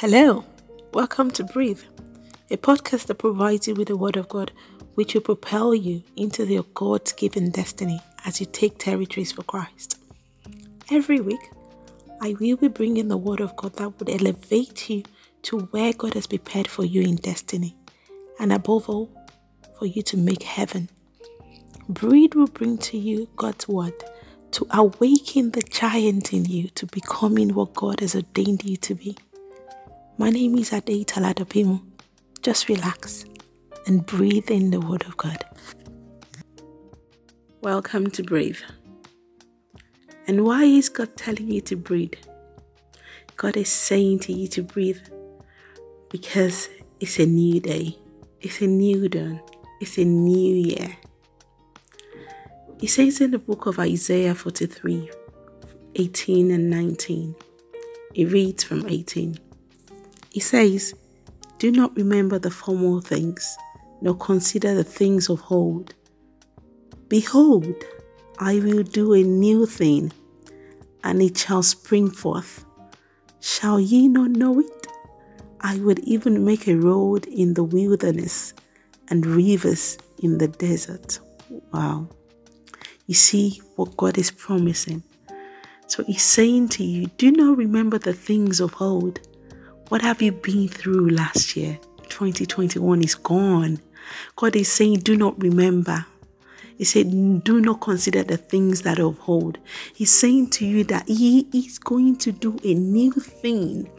Hello, welcome to Breathe, a podcast that provides you with the Word of God, which will propel you into your God given destiny as you take territories for Christ. Every week, I will be bringing the Word of God that would elevate you to where God has prepared for you in destiny, and above all, for you to make heaven. Breathe will bring to you God's Word to awaken the giant in you to becoming what God has ordained you to be. My name is Ade Taladapimo. Just relax and breathe in the Word of God. Welcome to Breathe. And why is God telling you to breathe? God is saying to you to breathe because it's a new day, it's a new dawn, it's a new year. He says in the book of Isaiah 43 18 and 19, it reads from 18. He says, Do not remember the former things, nor consider the things of old. Behold, I will do a new thing, and it shall spring forth. Shall ye not know it? I would even make a road in the wilderness and rivers in the desert. Wow. You see what God is promising. So He's saying to you, do not remember the things of old, what have you been through last year? 2021 is gone. God is saying, Do not remember. He said, Do not consider the things that are of old. He's saying to you that He is going to do a new thing.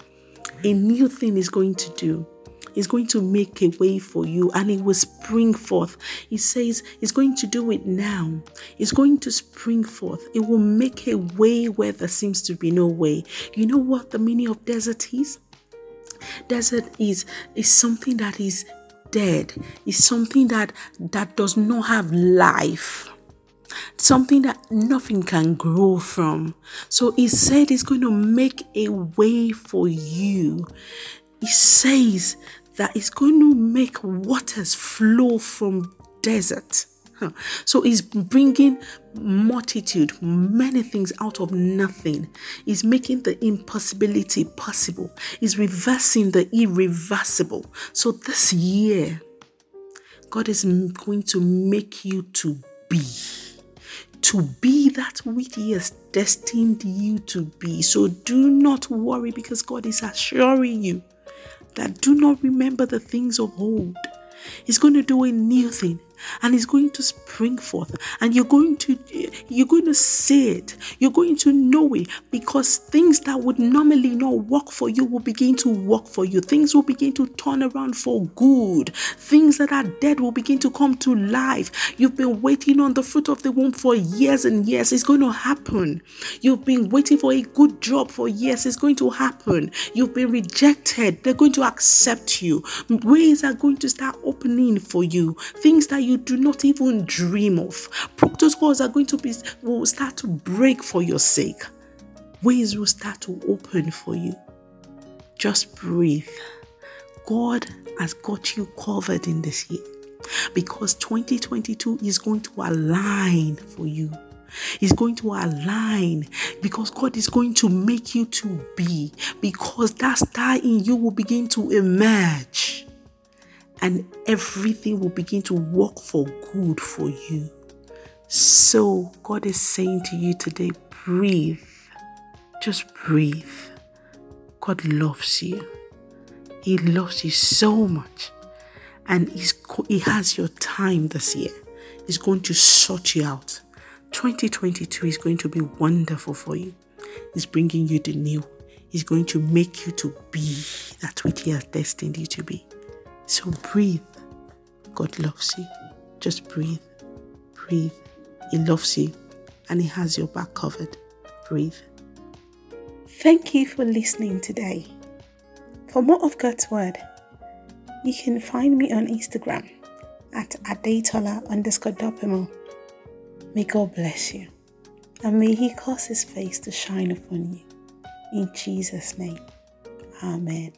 A new thing is going to do. He's going to make a way for you and it will spring forth. He says He's going to do it now. He's going to spring forth. It will make a way where there seems to be no way. You know what the meaning of desert is? Desert is is something that is dead. Is something that that does not have life. Something that nothing can grow from. So he said he's going to make a way for you. He says that he's going to make waters flow from desert. So he's bringing multitude, many things out of nothing. He's making the impossibility possible. He's reversing the irreversible. So this year, God is going to make you to be. To be that which He has destined you to be. So do not worry because God is assuring you that do not remember the things of old. He's going to do a new thing and it's going to spring forth and you're going to you're going to see it. You're going to know it because things that would normally not work for you will begin to work for you. Things will begin to turn around for good. Things that are dead will begin to come to life. You've been waiting on the fruit of the womb for years and years. It's going to happen. You've been waiting for a good job for years. It's going to happen. You've been rejected. They're going to accept you. Ways are going to start opening for you. Things that you you do not even dream of. Protocols are going to be will start to break for your sake. Ways will start to open for you. Just breathe. God has got you covered in this year because 2022 is going to align for you. Is going to align because God is going to make you to be because that star in you will begin to emerge and everything will begin to work for good for you. So, God is saying to you today breathe. Just breathe. God loves you. He loves you so much. And he's, He has your time this year. He's going to sort you out. 2022 is going to be wonderful for you. He's bringing you the new. He's going to make you to be that which He has destined you to be. So breathe. God loves you. Just breathe. Breathe. He loves you and He has your back covered. Breathe. Thank you for listening today. For more of God's Word, you can find me on Instagram at adetola underscore dopimo. May God bless you and may He cause His face to shine upon you. In Jesus' name, Amen.